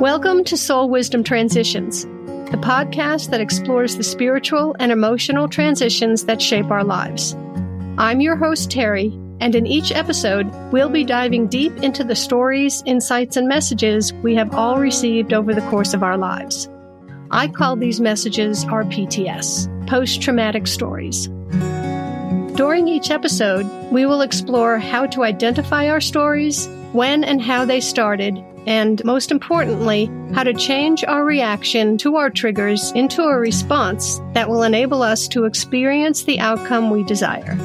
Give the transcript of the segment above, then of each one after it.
Welcome to Soul Wisdom Transitions, the podcast that explores the spiritual and emotional transitions that shape our lives. I'm your host, Terry, and in each episode, we'll be diving deep into the stories, insights, and messages we have all received over the course of our lives. I call these messages our PTS, post traumatic stories. During each episode, we will explore how to identify our stories, when and how they started, and most importantly, how to change our reaction to our triggers into a response that will enable us to experience the outcome we desire.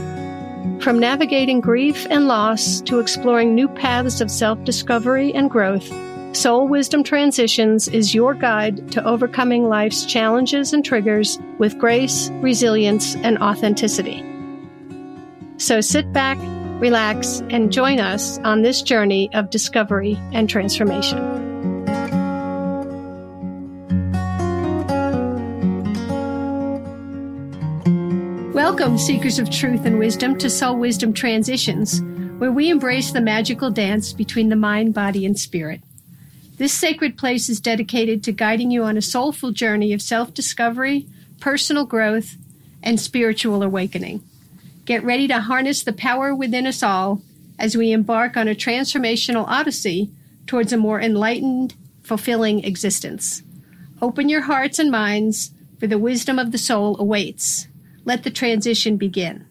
From navigating grief and loss to exploring new paths of self discovery and growth, Soul Wisdom Transitions is your guide to overcoming life's challenges and triggers with grace, resilience, and authenticity. So sit back relax, and join us on this journey of discovery and transformation. Welcome, seekers of truth and wisdom, to Soul Wisdom Transitions, where we embrace the magical dance between the mind, body, and spirit. This sacred place is dedicated to guiding you on a soulful journey of self discovery, personal growth, and spiritual awakening. Get ready to harness the power within us all as we embark on a transformational odyssey towards a more enlightened, fulfilling existence. Open your hearts and minds, for the wisdom of the soul awaits. Let the transition begin.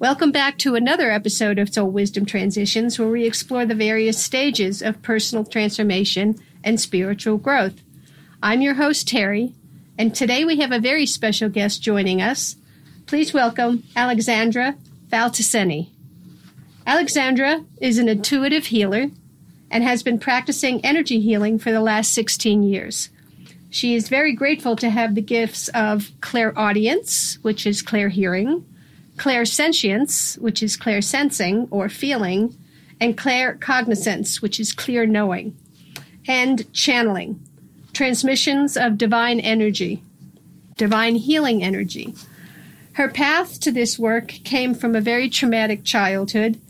Welcome back to another episode of Soul Wisdom Transitions, where we explore the various stages of personal transformation and spiritual growth. I'm your host, Terry, and today we have a very special guest joining us, Please welcome Alexandra Falticeni. Alexandra is an intuitive healer and has been practicing energy healing for the last 16 years. She is very grateful to have the gifts of clairaudience, which is clear hearing, clairsentience, which is clear sensing or feeling, and claircognizance, which is clear knowing, and channeling, transmissions of divine energy, divine healing energy, her path to this work came from a very traumatic childhood,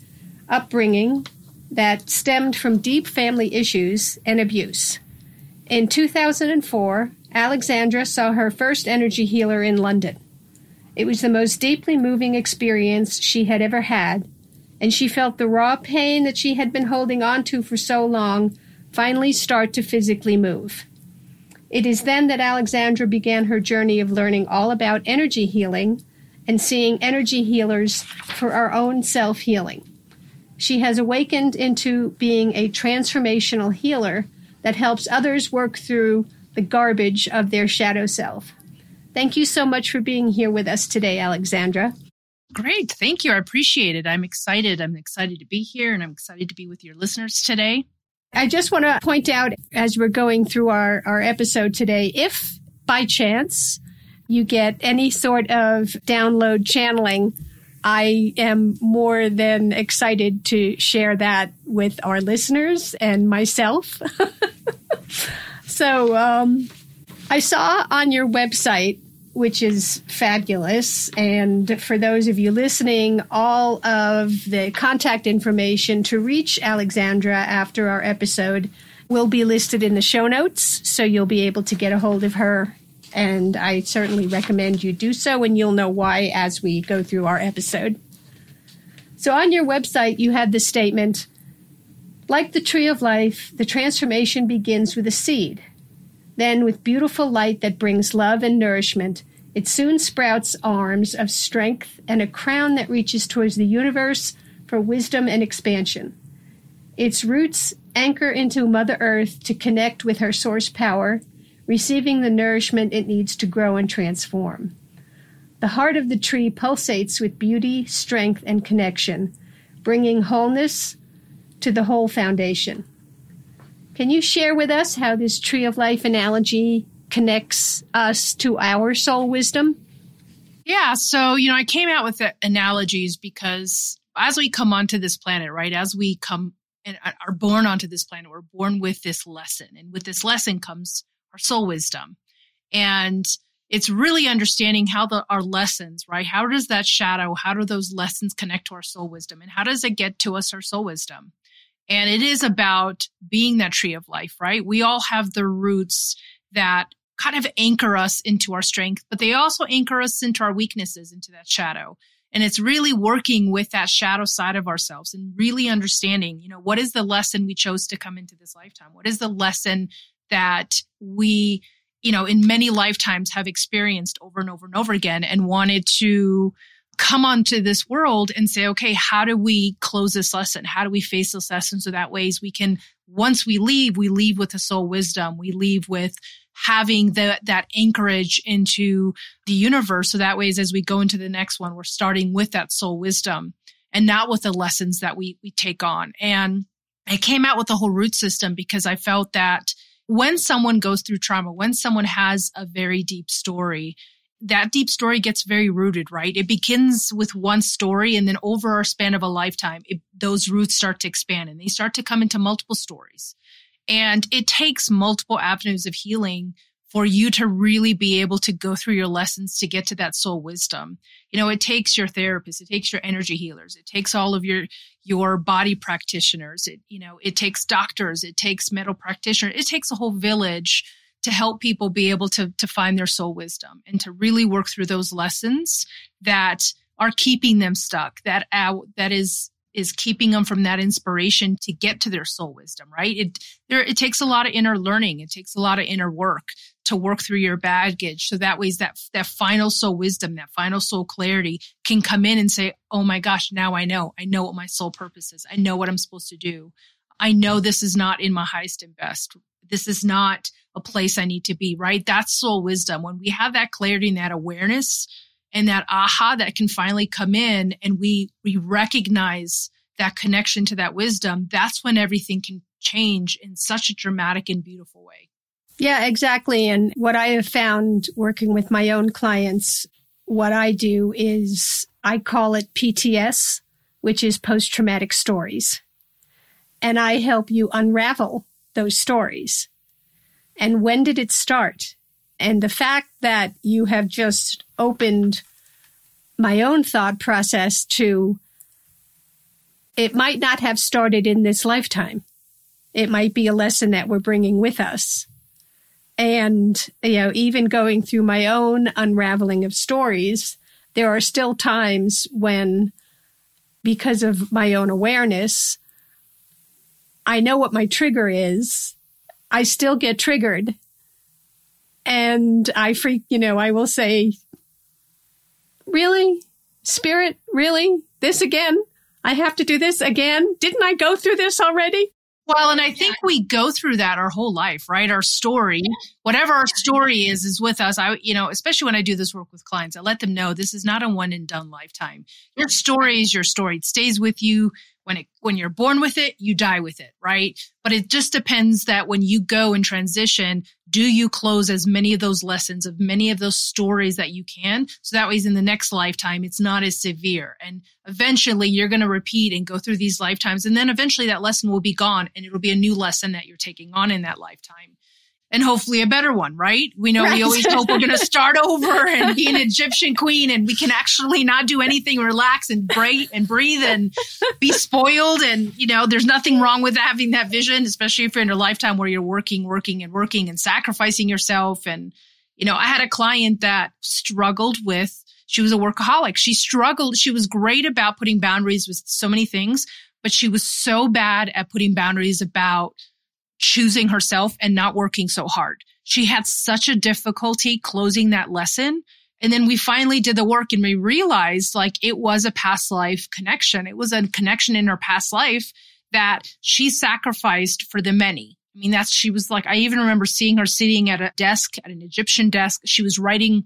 upbringing that stemmed from deep family issues and abuse. In 2004, Alexandra saw her first energy healer in London. It was the most deeply moving experience she had ever had, and she felt the raw pain that she had been holding on to for so long finally start to physically move. It is then that Alexandra began her journey of learning all about energy healing and seeing energy healers for our own self healing. She has awakened into being a transformational healer that helps others work through the garbage of their shadow self. Thank you so much for being here with us today, Alexandra. Great. Thank you. I appreciate it. I'm excited. I'm excited to be here and I'm excited to be with your listeners today. I just want to point out as we're going through our, our episode today, if by chance you get any sort of download channeling, I am more than excited to share that with our listeners and myself. so, um, I saw on your website, which is fabulous, and for those of you listening, all of the contact information to reach Alexandra after our episode will be listed in the show notes, so you'll be able to get a hold of her and I certainly recommend you do so, and you'll know why as we go through our episode. So, on your website, you have the statement Like the tree of life, the transformation begins with a seed. Then, with beautiful light that brings love and nourishment, it soon sprouts arms of strength and a crown that reaches towards the universe for wisdom and expansion. Its roots anchor into Mother Earth to connect with her source power receiving the nourishment it needs to grow and transform. The heart of the tree pulsates with beauty, strength, and connection, bringing wholeness to the whole foundation. Can you share with us how this tree of life analogy connects us to our soul wisdom? Yeah, so, you know, I came out with the analogies because as we come onto this planet, right, as we come and are born onto this planet, we're born with this lesson. And with this lesson comes our soul wisdom. And it's really understanding how the our lessons, right? How does that shadow, how do those lessons connect to our soul wisdom? And how does it get to us our soul wisdom? And it is about being that tree of life, right? We all have the roots that kind of anchor us into our strength, but they also anchor us into our weaknesses, into that shadow. And it's really working with that shadow side of ourselves and really understanding, you know, what is the lesson we chose to come into this lifetime? What is the lesson that we, you know, in many lifetimes have experienced over and over and over again and wanted to come onto this world and say, okay, how do we close this lesson? How do we face this lesson so that ways we can, once we leave, we leave with a soul wisdom. We leave with having the, that anchorage into the universe. So that ways, as we go into the next one, we're starting with that soul wisdom and not with the lessons that we, we take on. And I came out with the whole root system because I felt that when someone goes through trauma, when someone has a very deep story, that deep story gets very rooted, right? It begins with one story and then over a span of a lifetime, it, those roots start to expand and they start to come into multiple stories. And it takes multiple avenues of healing for you to really be able to go through your lessons to get to that soul wisdom. You know, it takes your therapist, it takes your energy healers, it takes all of your your body practitioners, it you know, it takes doctors, it takes mental practitioners, it takes a whole village to help people be able to, to find their soul wisdom and to really work through those lessons that are keeping them stuck, that, uh, that is, is keeping them from that inspiration to get to their soul wisdom, right? It, there, it takes a lot of inner learning. It takes a lot of inner work to work through your baggage. So that ways that, that final soul wisdom, that final soul clarity can come in and say, Oh my gosh, now I know. I know what my soul purpose is. I know what I'm supposed to do. I know this is not in my highest and best. This is not a place I need to be, right? That's soul wisdom. When we have that clarity and that awareness and that aha that can finally come in and we, we recognize that connection to that wisdom, that's when everything can change in such a dramatic and beautiful way. Yeah, exactly. And what I have found working with my own clients, what I do is I call it PTS, which is post traumatic stories. And I help you unravel those stories and when did it start? And the fact that you have just opened my own thought process to it might not have started in this lifetime. It might be a lesson that we're bringing with us. And, you know, even going through my own unraveling of stories, there are still times when, because of my own awareness, I know what my trigger is I still get triggered. And I freak, you know, I will say, really? Spirit, really? This again? I have to do this again? Didn't I go through this already? Well, and I think we go through that our whole life, right? Our story, whatever our story is, is with us. I, you know, especially when I do this work with clients, I let them know this is not a one and done lifetime. Your story is your story. It stays with you when it when you're born with it you die with it right? But it just depends that when you go and transition do you close as many of those lessons of many of those stories that you can? So that way in the next lifetime it's not as severe. And eventually you're going to repeat and go through these lifetimes and then eventually that lesson will be gone and it'll be a new lesson that you're taking on in that lifetime and hopefully a better one, right? We know right. we always hope we're going to start over and be an Egyptian queen and we can actually not do anything, relax and breathe and breathe and be spoiled. And, you know, there's nothing wrong with having that vision, especially if you're in a lifetime where you're working, working and working and sacrificing yourself. And, you know, I had a client that struggled with, she was a workaholic. She struggled. She was great about putting boundaries with so many things, but she was so bad at putting boundaries about choosing herself and not working so hard. She had such a difficulty closing that lesson. And then we finally did the work and we realized like it was a past life connection. It was a connection in her past life that she sacrificed for the many. I mean, that's, she was like, I even remember seeing her sitting at a desk, at an Egyptian desk. She was writing,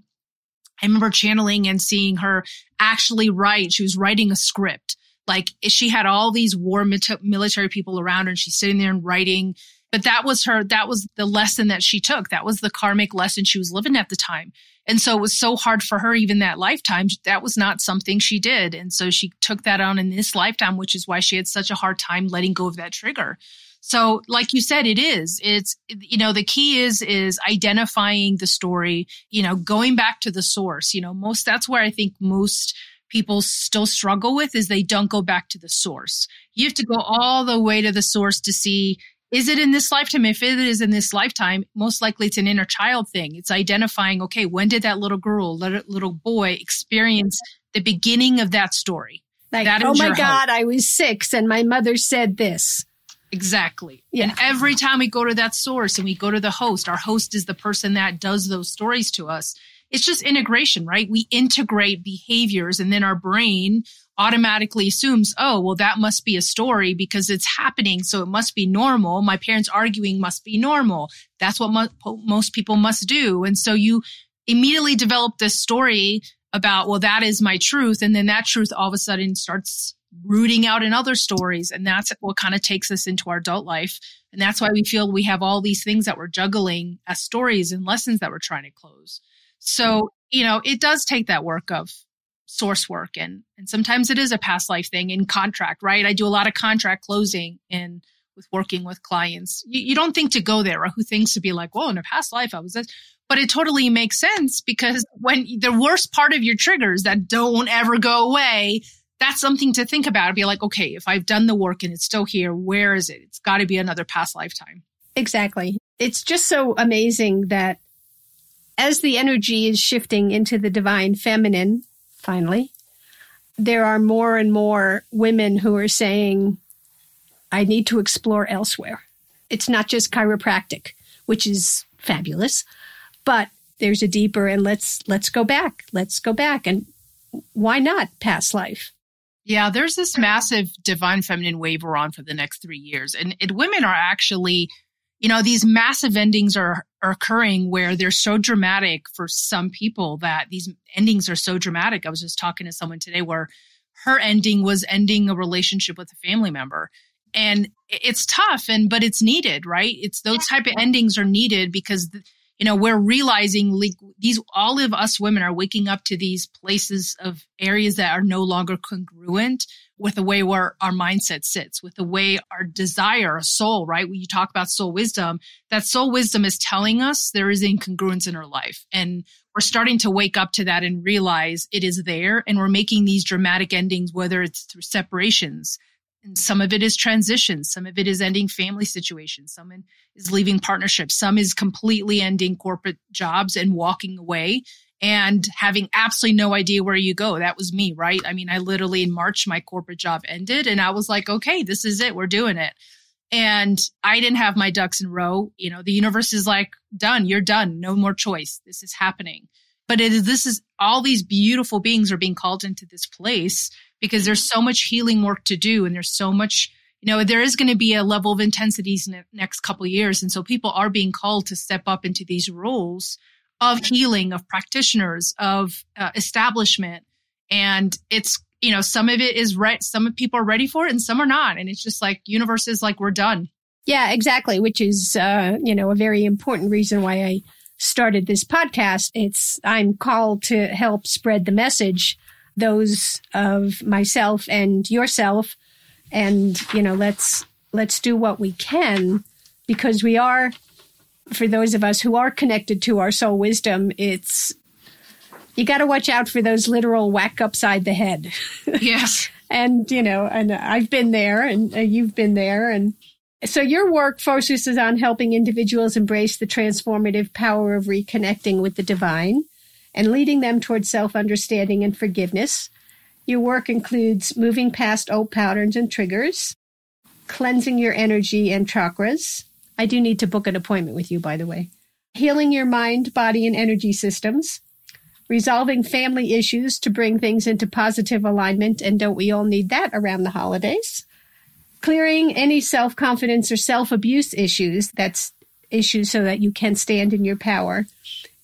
I remember channeling and seeing her actually write. She was writing a script. Like she had all these war military people around her and she's sitting there and writing but that was her, that was the lesson that she took. That was the karmic lesson she was living at the time. And so it was so hard for her, even that lifetime. That was not something she did. And so she took that on in this lifetime, which is why she had such a hard time letting go of that trigger. So, like you said, it is. It's, you know, the key is, is identifying the story, you know, going back to the source. You know, most, that's where I think most people still struggle with is they don't go back to the source. You have to go all the way to the source to see is it in this lifetime? If it is in this lifetime, most likely it's an inner child thing. It's identifying, okay, when did that little girl, little, boy experience the beginning of that story? Like, That oh my God, I was six and my mother said this. Exactly. Yeah. And every time we go to that source and we go to the host, our host is the person that does those stories to us. It's just integration, right? We integrate behaviors and then our brain automatically assumes, oh, well, that must be a story because it's happening. So it must be normal. My parents arguing must be normal. That's what mo- most people must do. And so you immediately develop this story about, well, that is my truth. And then that truth all of a sudden starts rooting out in other stories. And that's what kind of takes us into our adult life. And that's why we feel we have all these things that we're juggling as stories and lessons that we're trying to close. So, you know, it does take that work of source work and and sometimes it is a past life thing in contract, right? I do a lot of contract closing and with working with clients. You, you don't think to go there or who thinks to be like, well, in a past life I was this. But it totally makes sense because when the worst part of your triggers that don't ever go away, that's something to think about. Be like, okay, if I've done the work and it's still here, where is it? It's got to be another past lifetime. Exactly. It's just so amazing that as the energy is shifting into the divine feminine, finally, there are more and more women who are saying, I need to explore elsewhere. It's not just chiropractic, which is fabulous, but there's a deeper and let's let's go back. Let's go back. And why not past life? Yeah, there's this massive divine feminine wave we're on for the next three years. And, and women are actually, you know, these massive endings are, are occurring where they're so dramatic for some people that these endings are so dramatic. I was just talking to someone today where her ending was ending a relationship with a family member. And it's tough and but it's needed, right? It's those type of endings are needed because you know we're realizing like these all of us women are waking up to these places of areas that are no longer congruent with the way where our mindset sits with the way our desire our soul right when you talk about soul wisdom that soul wisdom is telling us there is incongruence in our life and we're starting to wake up to that and realize it is there and we're making these dramatic endings whether it's through separations and some of it is transitions. Some of it is ending family situations. Some is leaving partnerships. Some is completely ending corporate jobs and walking away and having absolutely no idea where you go. That was me, right? I mean, I literally in March, my corporate job ended and I was like, okay, this is it. We're doing it. And I didn't have my ducks in row. You know, the universe is like, done. You're done. No more choice. This is happening. But it is, this is all these beautiful beings are being called into this place because there's so much healing work to do and there's so much you know there is going to be a level of intensities in the next couple years and so people are being called to step up into these roles of healing of practitioners of uh, establishment. And it's you know some of it is right some of people are ready for it and some are not. And it's just like universe is like we're done. Yeah exactly which is uh you know a very important reason why i started this podcast. It's i'm called to help spread the message those of myself and yourself. And you know let's let's do what we can because we are for those of us who are connected to our soul wisdom it's you got to watch out for those literal whack upside the head yes and you know and i've been there and uh, you've been there and so your work focuses on helping individuals embrace the transformative power of reconnecting with the divine and leading them towards self understanding and forgiveness. Your work includes moving past old patterns and triggers, cleansing your energy and chakras. I do need to book an appointment with you, by the way. Healing your mind, body, and energy systems, resolving family issues to bring things into positive alignment. And don't we all need that around the holidays? Clearing any self confidence or self abuse issues. That's issues so that you can stand in your power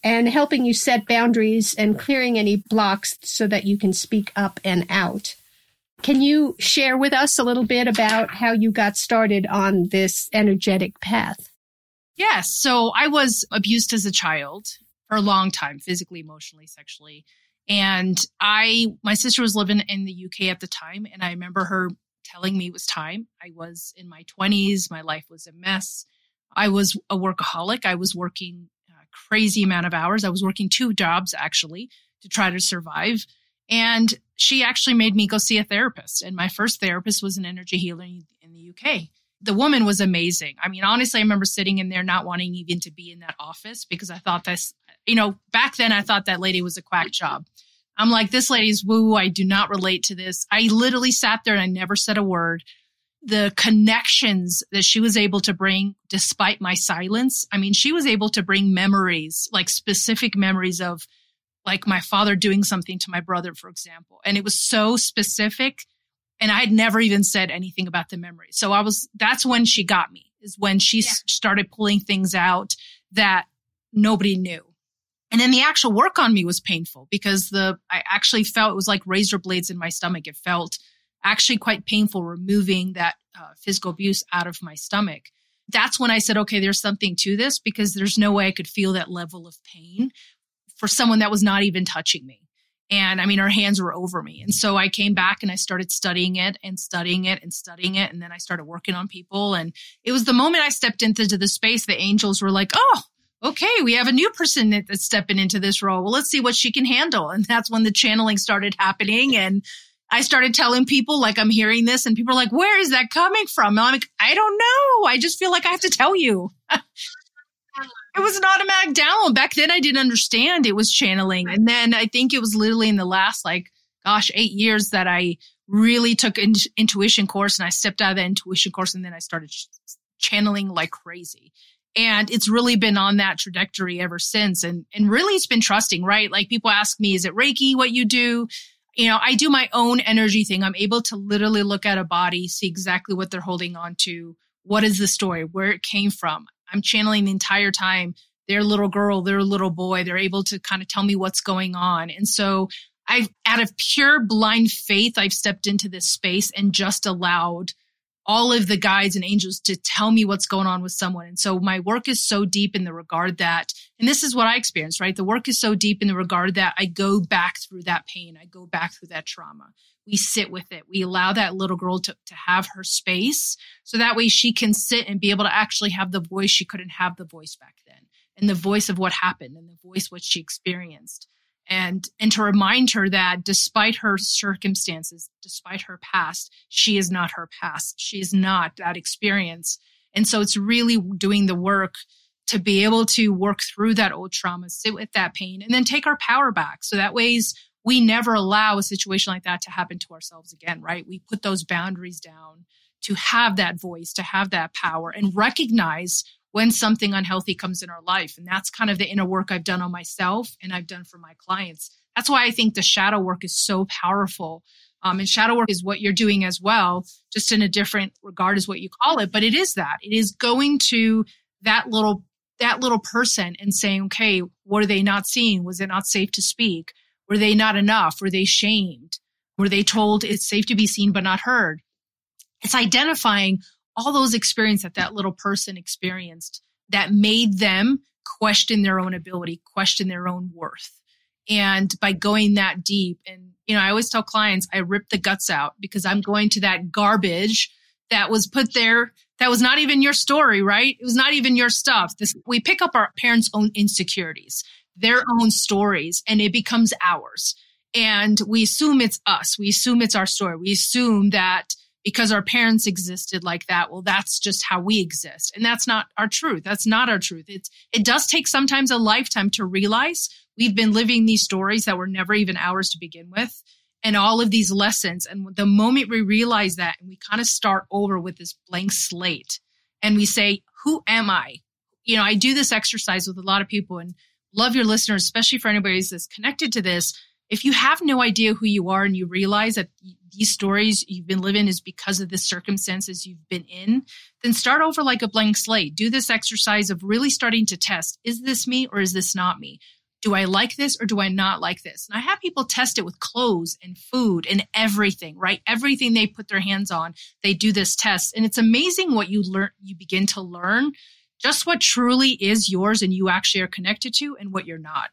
and helping you set boundaries and clearing any blocks so that you can speak up and out. Can you share with us a little bit about how you got started on this energetic path? Yes. So I was abused as a child for a long time, physically, emotionally, sexually. And I, my sister was living in the UK at the time. And I remember her telling me it was time. I was in my 20s. My life was a mess. I was a workaholic. I was working crazy amount of hours. I was working two jobs actually to try to survive. And she actually made me go see a therapist. And my first therapist was an energy healer in the UK. The woman was amazing. I mean, honestly, I remember sitting in there not wanting even to be in that office because I thought this, you know, back then I thought that lady was a quack job. I'm like, this lady's woo. I do not relate to this. I literally sat there and I never said a word. The connections that she was able to bring despite my silence. I mean, she was able to bring memories, like specific memories of like my father doing something to my brother, for example. And it was so specific. And I had never even said anything about the memory. So I was, that's when she got me is when she yeah. started pulling things out that nobody knew. And then the actual work on me was painful because the, I actually felt it was like razor blades in my stomach. It felt actually quite painful removing that uh, physical abuse out of my stomach. That's when I said, okay, there's something to this because there's no way I could feel that level of pain for someone that was not even touching me. And I mean, her hands were over me. And so I came back and I started studying it and studying it and studying it. And then I started working on people. And it was the moment I stepped into the space, the angels were like, oh, okay, we have a new person that's stepping into this role. Well, let's see what she can handle. And that's when the channeling started happening. And I started telling people like I'm hearing this and people are like, where is that coming from? And I'm like, I don't know. I just feel like I have to tell you. it was an automatic download. Back then I didn't understand it was channeling. And then I think it was literally in the last like, gosh, eight years that I really took an intuition course and I stepped out of the intuition course and then I started ch- channeling like crazy. And it's really been on that trajectory ever since. And, and really it's been trusting, right? Like people ask me, is it Reiki what you do? You know, I do my own energy thing. I'm able to literally look at a body, see exactly what they're holding on to. What is the story? Where it came from? I'm channeling the entire time. Their little girl, their little boy, they're able to kind of tell me what's going on. And so I've, out of pure blind faith, I've stepped into this space and just allowed all of the guides and angels to tell me what's going on with someone. And so my work is so deep in the regard that, and this is what I experienced, right? The work is so deep in the regard that I go back through that pain. I go back through that trauma. We sit with it. We allow that little girl to, to have her space. So that way she can sit and be able to actually have the voice. She couldn't have the voice back then. And the voice of what happened and the voice what she experienced. And and to remind her that despite her circumstances despite her past she is not her past. She is not that experience. And so it's really doing the work to be able to work through that old trauma sit with that pain and then take our power back. So that ways we never allow a situation like that to happen to ourselves again right we put those boundaries down to have that voice to have that power and recognize when something unhealthy comes in our life. And that's kind of the inner work I've done on myself and I've done for my clients. That's why I think the shadow work is so powerful. Um, and shadow work is what you're doing as well, just in a different regard is what you call it. But it is that it is going to that little, that little person and saying, okay, what are they not seeing? Was it not safe to speak? Were they not enough? Were they shamed? Were they told it's safe to be seen but not heard? It's identifying all those experiences that that little person experienced that made them question their own ability, question their own worth. And by going that deep, and you know, I always tell clients, I rip the guts out because I'm going to that garbage that was put there that was not even your story, right? It was not even your stuff. This, we pick up our parents' own insecurities, their own stories, and it becomes ours. And we assume it's us. We assume it's our story. We assume that because our parents existed like that well that's just how we exist and that's not our truth that's not our truth it's it does take sometimes a lifetime to realize we've been living these stories that were never even ours to begin with and all of these lessons and the moment we realize that and we kind of start over with this blank slate and we say who am i you know i do this exercise with a lot of people and love your listeners especially for anybody that's connected to this if you have no idea who you are and you realize that these stories you've been living is because of the circumstances you've been in, then start over like a blank slate. Do this exercise of really starting to test is this me or is this not me? Do I like this or do I not like this? And I have people test it with clothes and food and everything, right? Everything they put their hands on, they do this test. And it's amazing what you learn, you begin to learn just what truly is yours and you actually are connected to and what you're not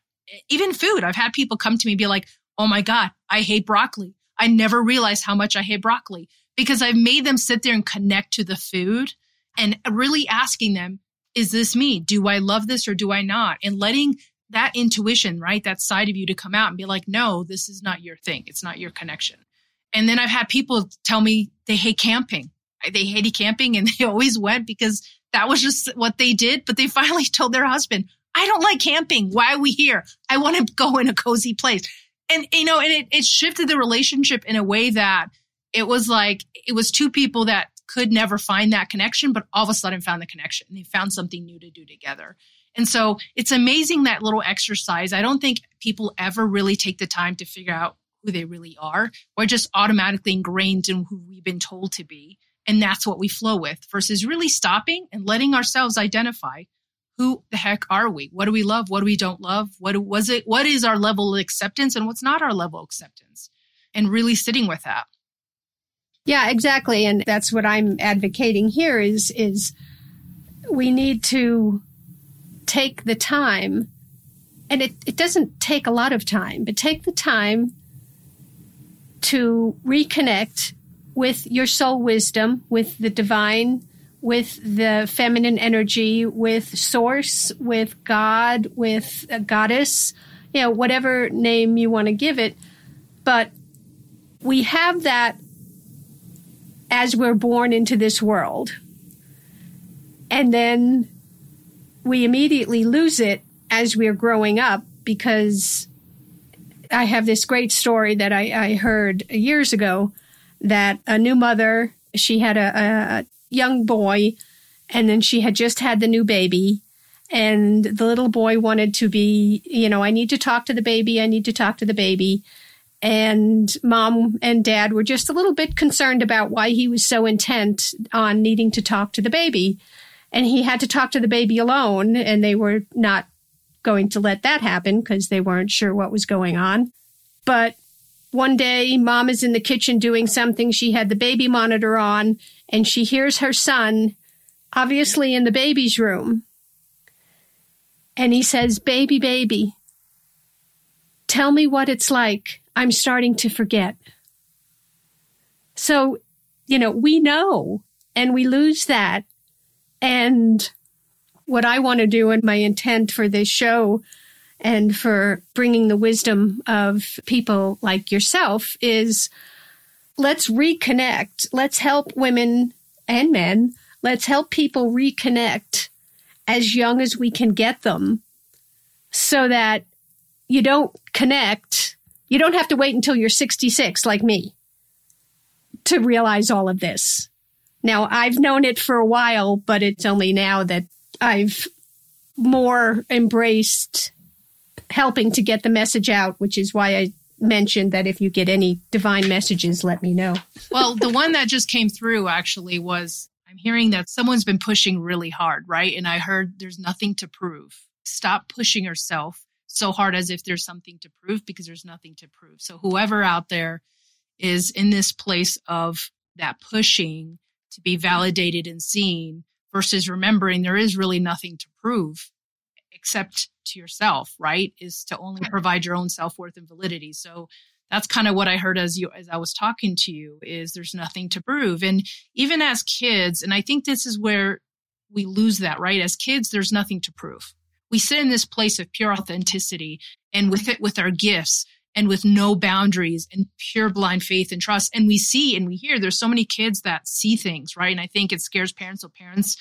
even food. I've had people come to me and be like, Oh my God, I hate broccoli. I never realized how much I hate broccoli because I've made them sit there and connect to the food and really asking them, is this me? Do I love this or do I not? And letting that intuition, right? That side of you to come out and be like, no, this is not your thing. It's not your connection. And then I've had people tell me they hate camping. They hated camping and they always went because that was just what they did. But they finally told their husband, I don't like camping. Why are we here? I want to go in a cozy place. And, you know, and it, it shifted the relationship in a way that it was like, it was two people that could never find that connection, but all of a sudden found the connection. They found something new to do together. And so it's amazing that little exercise. I don't think people ever really take the time to figure out who they really are. We're just automatically ingrained in who we've been told to be. And that's what we flow with versus really stopping and letting ourselves identify who the heck are we? What do we love? What do we don't love? What was it? What is our level of acceptance and what's not our level of acceptance? And really sitting with that. Yeah, exactly. And that's what I'm advocating here is, is we need to take the time and it, it doesn't take a lot of time, but take the time to reconnect with your soul wisdom, with the divine, with the feminine energy, with source, with God, with a goddess, you know, whatever name you want to give it. But we have that as we're born into this world. And then we immediately lose it as we're growing up because I have this great story that I, I heard years ago that a new mother, she had a, a young boy and then she had just had the new baby and the little boy wanted to be, you know, I need to talk to the baby. I need to talk to the baby. And mom and dad were just a little bit concerned about why he was so intent on needing to talk to the baby. And he had to talk to the baby alone and they were not going to let that happen because they weren't sure what was going on. But one day, mom is in the kitchen doing something. She had the baby monitor on and she hears her son, obviously in the baby's room. And he says, Baby, baby, tell me what it's like. I'm starting to forget. So, you know, we know and we lose that. And what I want to do and my intent for this show and for bringing the wisdom of people like yourself is let's reconnect. Let's help women and men. Let's help people reconnect as young as we can get them so that you don't connect. You don't have to wait until you're 66 like me to realize all of this. Now, I've known it for a while, but it's only now that I've more embraced helping to get the message out, which is why I mentioned that if you get any divine messages, let me know. well, the one that just came through actually was I'm hearing that someone's been pushing really hard, right? And I heard there's nothing to prove. Stop pushing yourself so hard as if there's something to prove because there's nothing to prove. So whoever out there is in this place of that pushing to be validated and seen versus remembering there is really nothing to prove except to yourself, right? Is to only provide your own self-worth and validity. So that's kind of what I heard as you as I was talking to you is there's nothing to prove. And even as kids, and I think this is where we lose that, right? As kids, there's nothing to prove. We sit in this place of pure authenticity and with it with our gifts and with no boundaries and pure blind faith and trust. And we see and we hear there's so many kids that see things, right? And I think it scares parents. So parents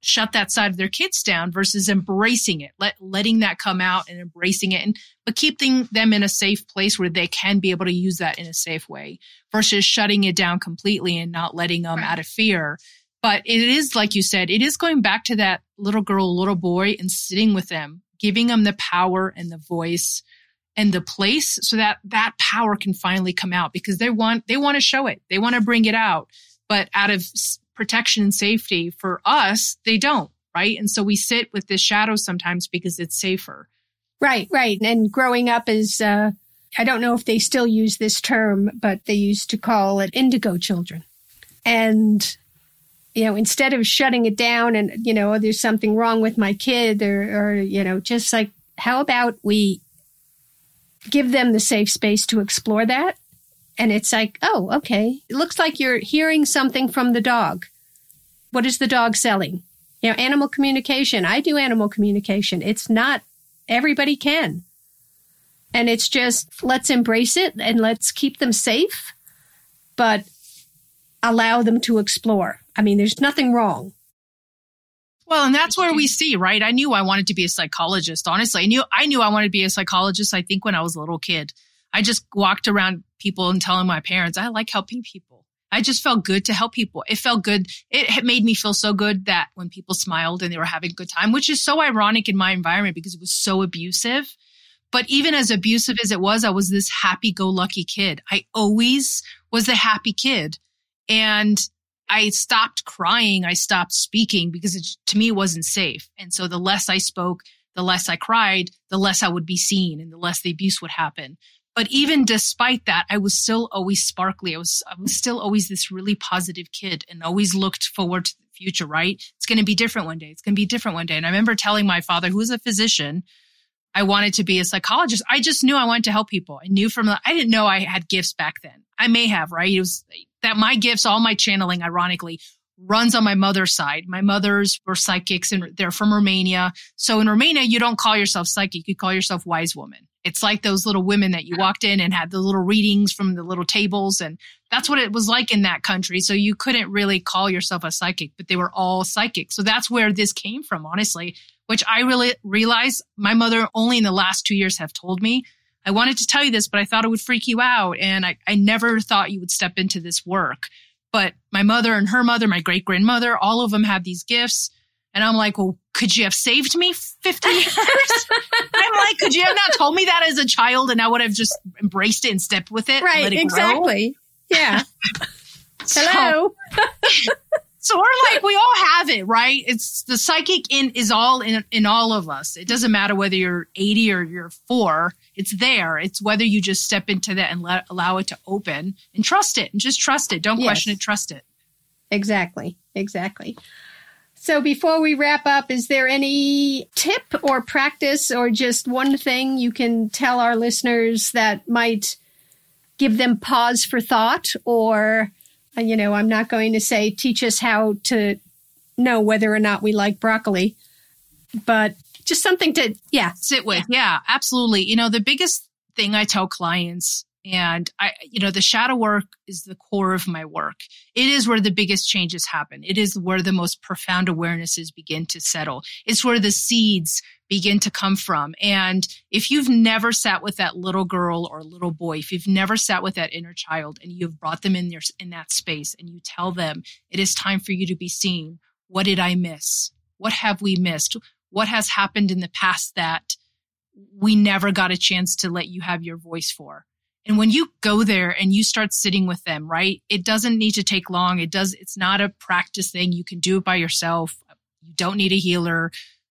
shut that side of their kids down versus embracing it, let, letting that come out and embracing it and, but keeping them in a safe place where they can be able to use that in a safe way versus shutting it down completely and not letting them right. out of fear. But it is, like you said, it is going back to that little girl, little boy and sitting with them, giving them the power and the voice and the place so that that power can finally come out because they want, they want to show it. They want to bring it out, but out of protection and safety for us, they don't, right? And so we sit with this shadow sometimes because it's safer. Right, right. And growing up is, uh, I don't know if they still use this term, but they used to call it indigo children. And, you know, instead of shutting it down and, you know, oh, there's something wrong with my kid or, or, you know, just like, how about we give them the safe space to explore that and it's like, oh, okay. It looks like you're hearing something from the dog. What is the dog selling? You know, animal communication. I do animal communication. It's not Everybody can. And it's just let's embrace it and let's keep them safe, but allow them to explore. I mean, there's nothing wrong. Well, and that's where we see, right? I knew I wanted to be a psychologist. Honestly, I knew I knew I wanted to be a psychologist. I think when I was a little kid, I just walked around people and telling my parents, I like helping people. I just felt good to help people. It felt good. It made me feel so good that when people smiled and they were having a good time, which is so ironic in my environment because it was so abusive. But even as abusive as it was, I was this happy go lucky kid. I always was the happy kid. And I stopped crying. I stopped speaking because it, to me, it wasn't safe. And so the less I spoke, the less I cried, the less I would be seen and the less the abuse would happen. But even despite that, I was still always sparkly. I was, I was still always this really positive kid and always looked forward to the future, right? It's going to be different one day. It's going to be different one day. And I remember telling my father, who was a physician, I wanted to be a psychologist. I just knew I wanted to help people. I knew from the, I didn't know I had gifts back then. I may have, right? It was that my gifts, all my channeling, ironically, runs on my mother's side. My mothers were psychics and they're from Romania. So in Romania, you don't call yourself psychic. You call yourself wise woman. It's like those little women that you walked in and had the little readings from the little tables. And that's what it was like in that country. So you couldn't really call yourself a psychic, but they were all psychic. So that's where this came from, honestly, which I really realized my mother only in the last two years have told me. I wanted to tell you this, but I thought it would freak you out. And I, I never thought you would step into this work. But my mother and her mother, my great grandmother, all of them have these gifts. And I'm like, well, could you have saved me 50 years? I'm like, could you have not told me that as a child and I would have just embraced it and stepped with it? Right, it exactly. Grow? Yeah. Hello. so we're like, we all have it, right? It's the psychic in is all in, in all of us. It doesn't matter whether you're 80 or you're four. It's there. It's whether you just step into that and let, allow it to open and trust it and just trust it. Don't yes. question it. Trust it. Exactly. Exactly. So before we wrap up, is there any tip or practice or just one thing you can tell our listeners that might give them pause for thought or, uh, you know, I'm not going to say teach us how to know whether or not we like broccoli, but just something to, yeah. Sit with. Yeah, yeah absolutely. You know, the biggest thing I tell clients and I, you know, the shadow work is the core of my work. It is where the biggest changes happen. It is where the most profound awarenesses begin to settle. It's where the seeds begin to come from. And if you've never sat with that little girl or little boy, if you've never sat with that inner child and you've brought them in there in that space and you tell them it is time for you to be seen. What did I miss? What have we missed? What has happened in the past that we never got a chance to let you have your voice for? And when you go there and you start sitting with them, right? It doesn't need to take long. It does, it's not a practice thing. You can do it by yourself. You don't need a healer.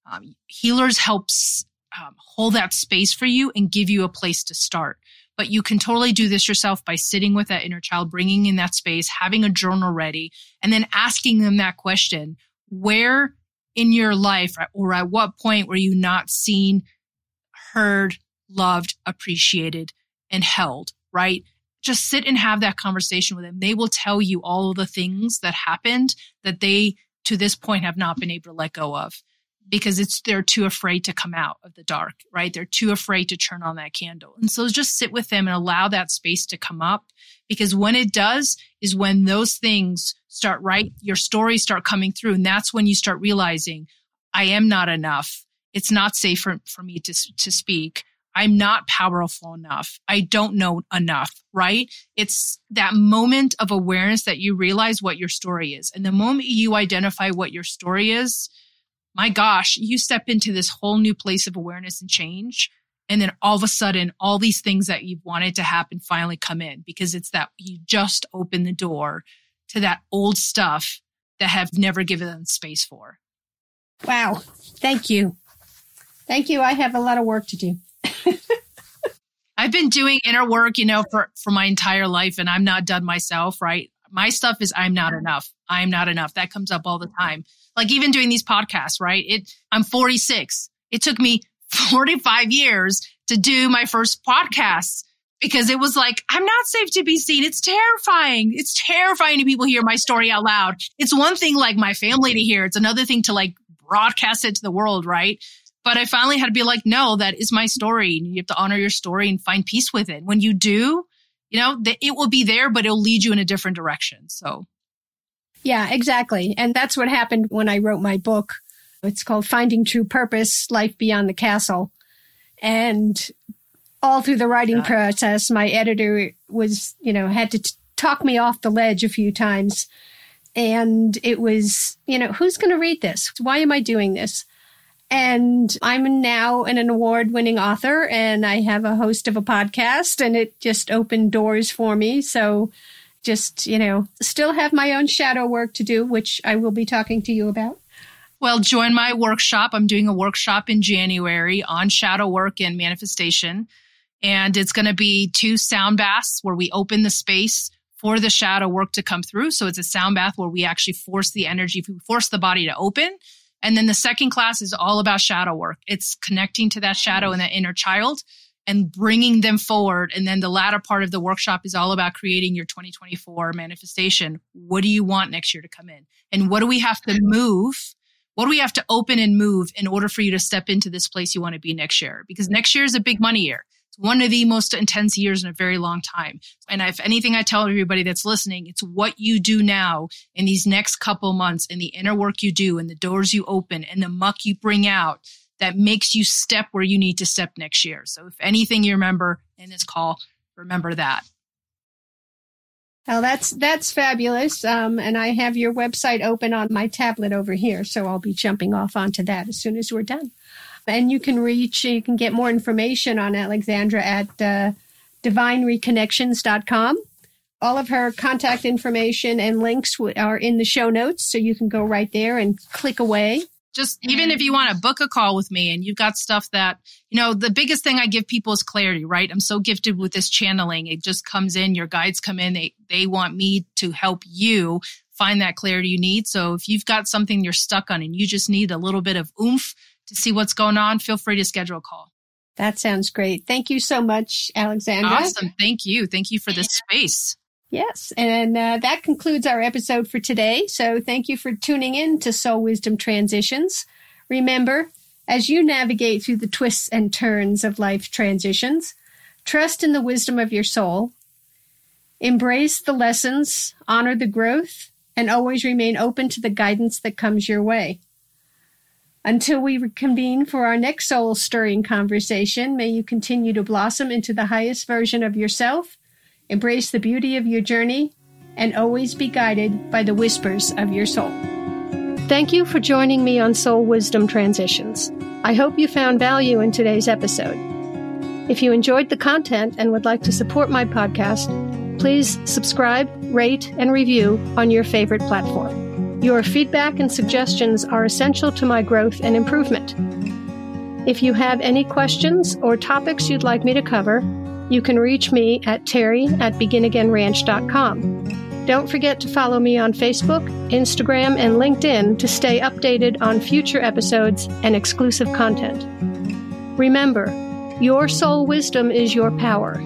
Um, healers helps um, hold that space for you and give you a place to start. But you can totally do this yourself by sitting with that inner child, bringing in that space, having a journal ready, and then asking them that question. Where in your life or at what point were you not seen, heard, loved, appreciated? And held, right? Just sit and have that conversation with them. They will tell you all of the things that happened that they to this point have not been able to let go of because it's they're too afraid to come out of the dark, right? They're too afraid to turn on that candle. And so just sit with them and allow that space to come up because when it does is when those things start right, your stories start coming through and that's when you start realizing I am not enough. It's not safe for, for me to to speak. I'm not powerful enough. I don't know enough, right? It's that moment of awareness that you realize what your story is. And the moment you identify what your story is, my gosh, you step into this whole new place of awareness and change. And then all of a sudden, all these things that you've wanted to happen finally come in because it's that you just open the door to that old stuff that have never given them space for. Wow. Thank you. Thank you. I have a lot of work to do. I've been doing inner work, you know, for, for my entire life and I'm not done myself, right? My stuff is I'm not enough. I'm not enough. That comes up all the time. Like even doing these podcasts, right? It, I'm 46. It took me 45 years to do my first podcast because it was like, I'm not safe to be seen. It's terrifying. It's terrifying to people hear my story out loud. It's one thing like my family to hear. It's another thing to like broadcast it to the world, right? But I finally had to be like, no, that is my story. You have to honor your story and find peace with it. When you do, you know, the, it will be there, but it'll lead you in a different direction. So. Yeah, exactly. And that's what happened when I wrote my book. It's called Finding True Purpose, Life Beyond the Castle. And all through the writing process, my editor was, you know, had to t- talk me off the ledge a few times. And it was, you know, who's going to read this? Why am I doing this? And I'm now an award winning author and I have a host of a podcast and it just opened doors for me. So just, you know, still have my own shadow work to do, which I will be talking to you about. Well, join my workshop. I'm doing a workshop in January on shadow work and manifestation. And it's going to be two sound baths where we open the space for the shadow work to come through. So it's a sound bath where we actually force the energy, force the body to open. And then the second class is all about shadow work. It's connecting to that shadow and that inner child and bringing them forward. And then the latter part of the workshop is all about creating your 2024 manifestation. What do you want next year to come in? And what do we have to move? What do we have to open and move in order for you to step into this place you want to be next year? Because next year is a big money year. One of the most intense years in a very long time. And if anything I tell everybody that's listening, it's what you do now in these next couple months and the inner work you do and the doors you open and the muck you bring out that makes you step where you need to step next year. So if anything you remember in this call, remember that. Well, that's that's fabulous. Um, and I have your website open on my tablet over here, so I'll be jumping off onto that as soon as we're done. And you can reach, you can get more information on Alexandra at uh, divinereconnections.com. All of her contact information and links are in the show notes, so you can go right there and click away. Just even if you want to book a call with me and you've got stuff that, you know, the biggest thing I give people is clarity, right? I'm so gifted with this channeling. It just comes in, your guides come in, they, they want me to help you find that clarity you need. So if you've got something you're stuck on and you just need a little bit of oomph to see what's going on, feel free to schedule a call. That sounds great. Thank you so much, Alexandra. Awesome. Thank you. Thank you for this space. Yes. And uh, that concludes our episode for today. So thank you for tuning in to Soul Wisdom Transitions. Remember, as you navigate through the twists and turns of life transitions, trust in the wisdom of your soul, embrace the lessons, honor the growth, and always remain open to the guidance that comes your way. Until we reconvene for our next soul stirring conversation, may you continue to blossom into the highest version of yourself, embrace the beauty of your journey, and always be guided by the whispers of your soul. Thank you for joining me on Soul Wisdom Transitions. I hope you found value in today's episode. If you enjoyed the content and would like to support my podcast, please subscribe, rate, and review on your favorite platform. Your feedback and suggestions are essential to my growth and improvement. If you have any questions or topics you'd like me to cover, you can reach me at terry at beginagainranch.com. Don't forget to follow me on Facebook, Instagram, and LinkedIn to stay updated on future episodes and exclusive content. Remember, your soul wisdom is your power.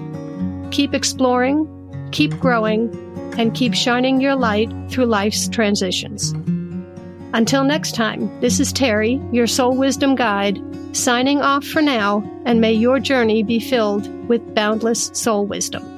Keep exploring, keep growing, and keep shining your light through life's transitions. Until next time, this is Terry, your soul wisdom guide, signing off for now, and may your journey be filled with boundless soul wisdom.